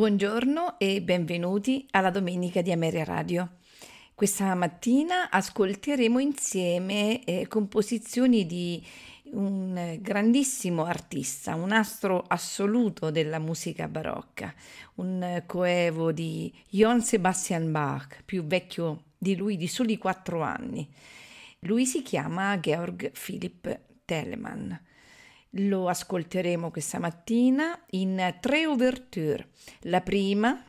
Buongiorno e benvenuti alla Domenica di Ameria Radio. Questa mattina ascolteremo insieme eh, composizioni di un grandissimo artista, un astro assoluto della musica barocca, un coevo di Johann Sebastian Bach, più vecchio di lui di soli quattro anni. Lui si chiama Georg Philipp Telemann. Lo ascolteremo questa mattina in tre ouverture. La prima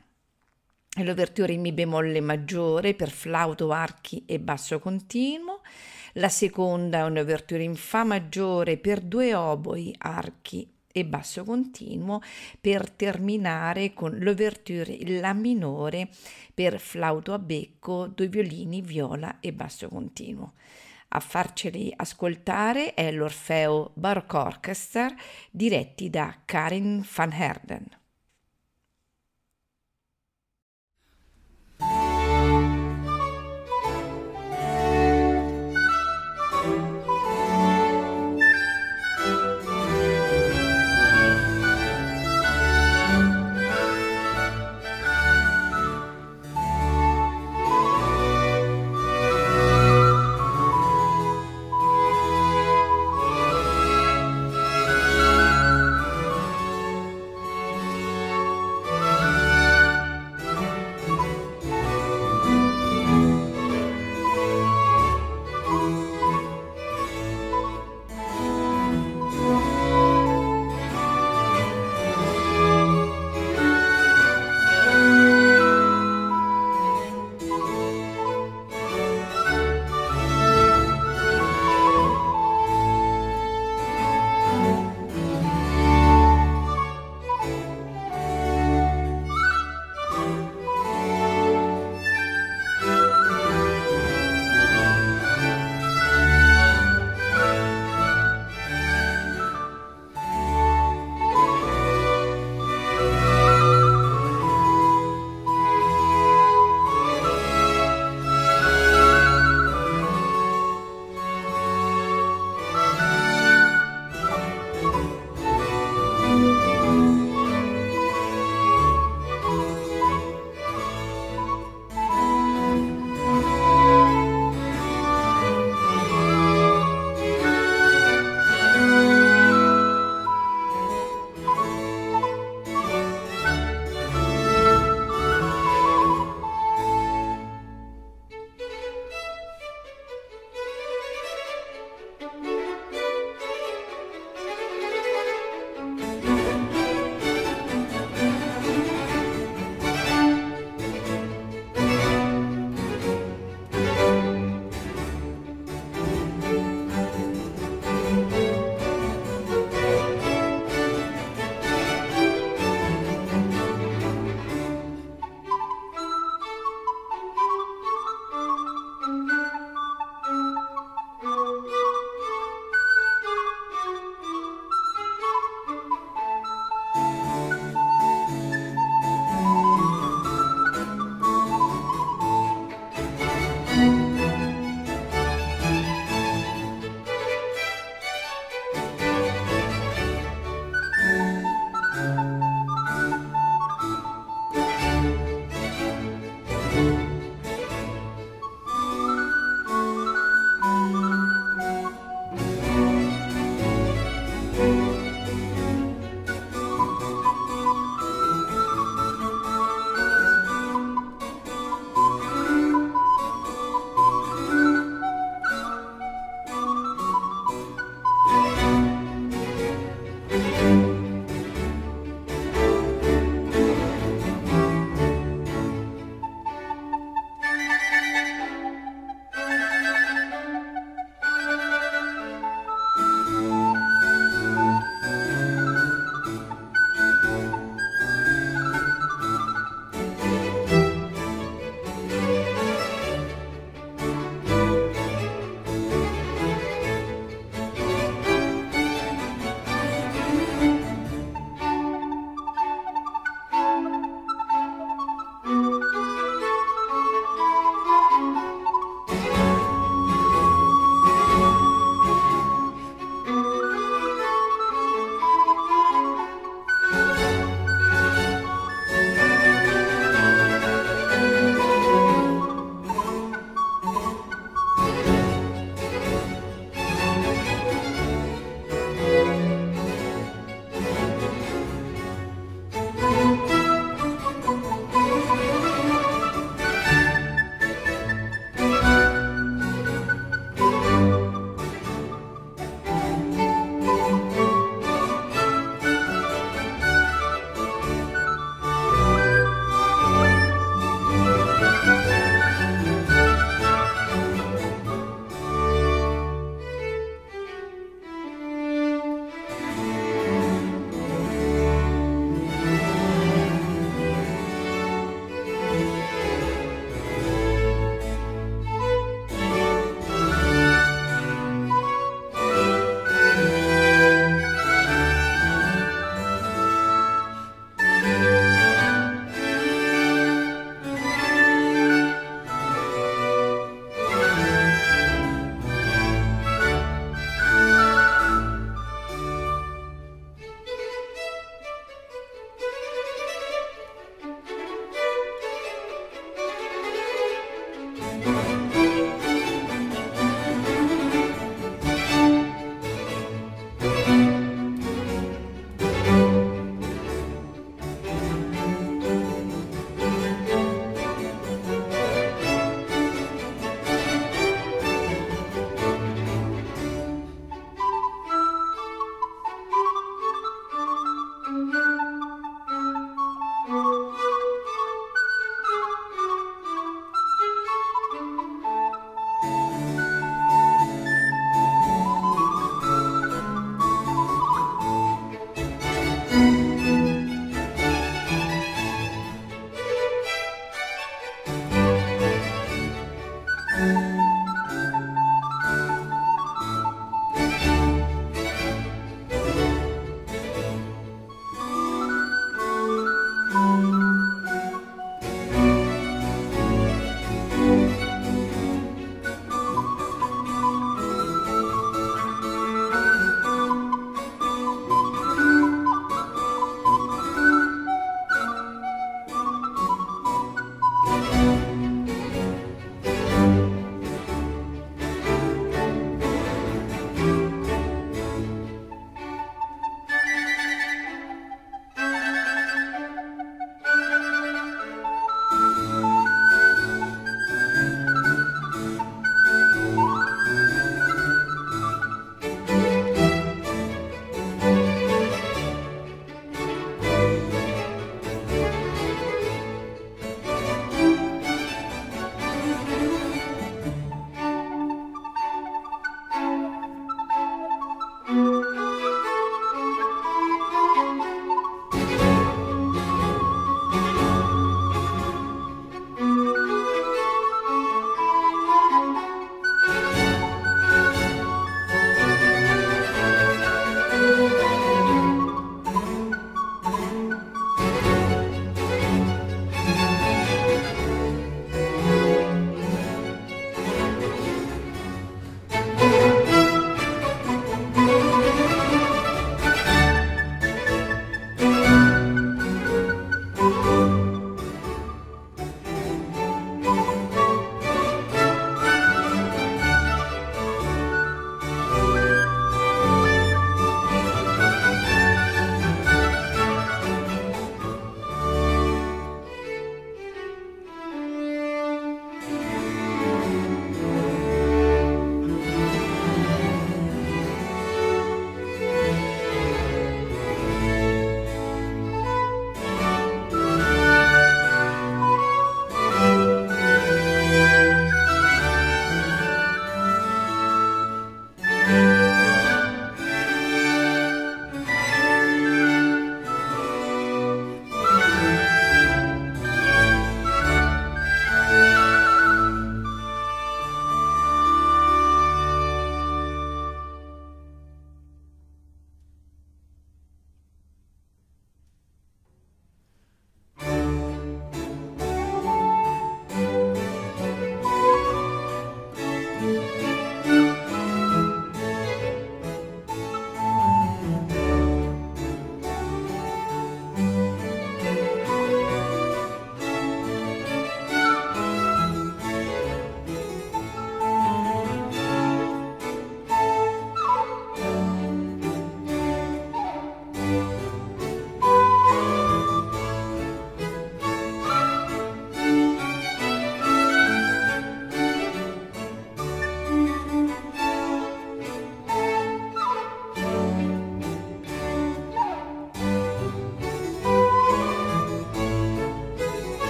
è l'ouverture in Mi bemolle maggiore per flauto, archi e basso continuo. La seconda è un'ouverture in Fa maggiore per due oboi, archi e basso continuo per terminare con l'ouverture in La minore per flauto a becco, due violini, viola e basso continuo. A farceli ascoltare è l'Orfeo Baroque Orchestra diretti da Karin van Herden.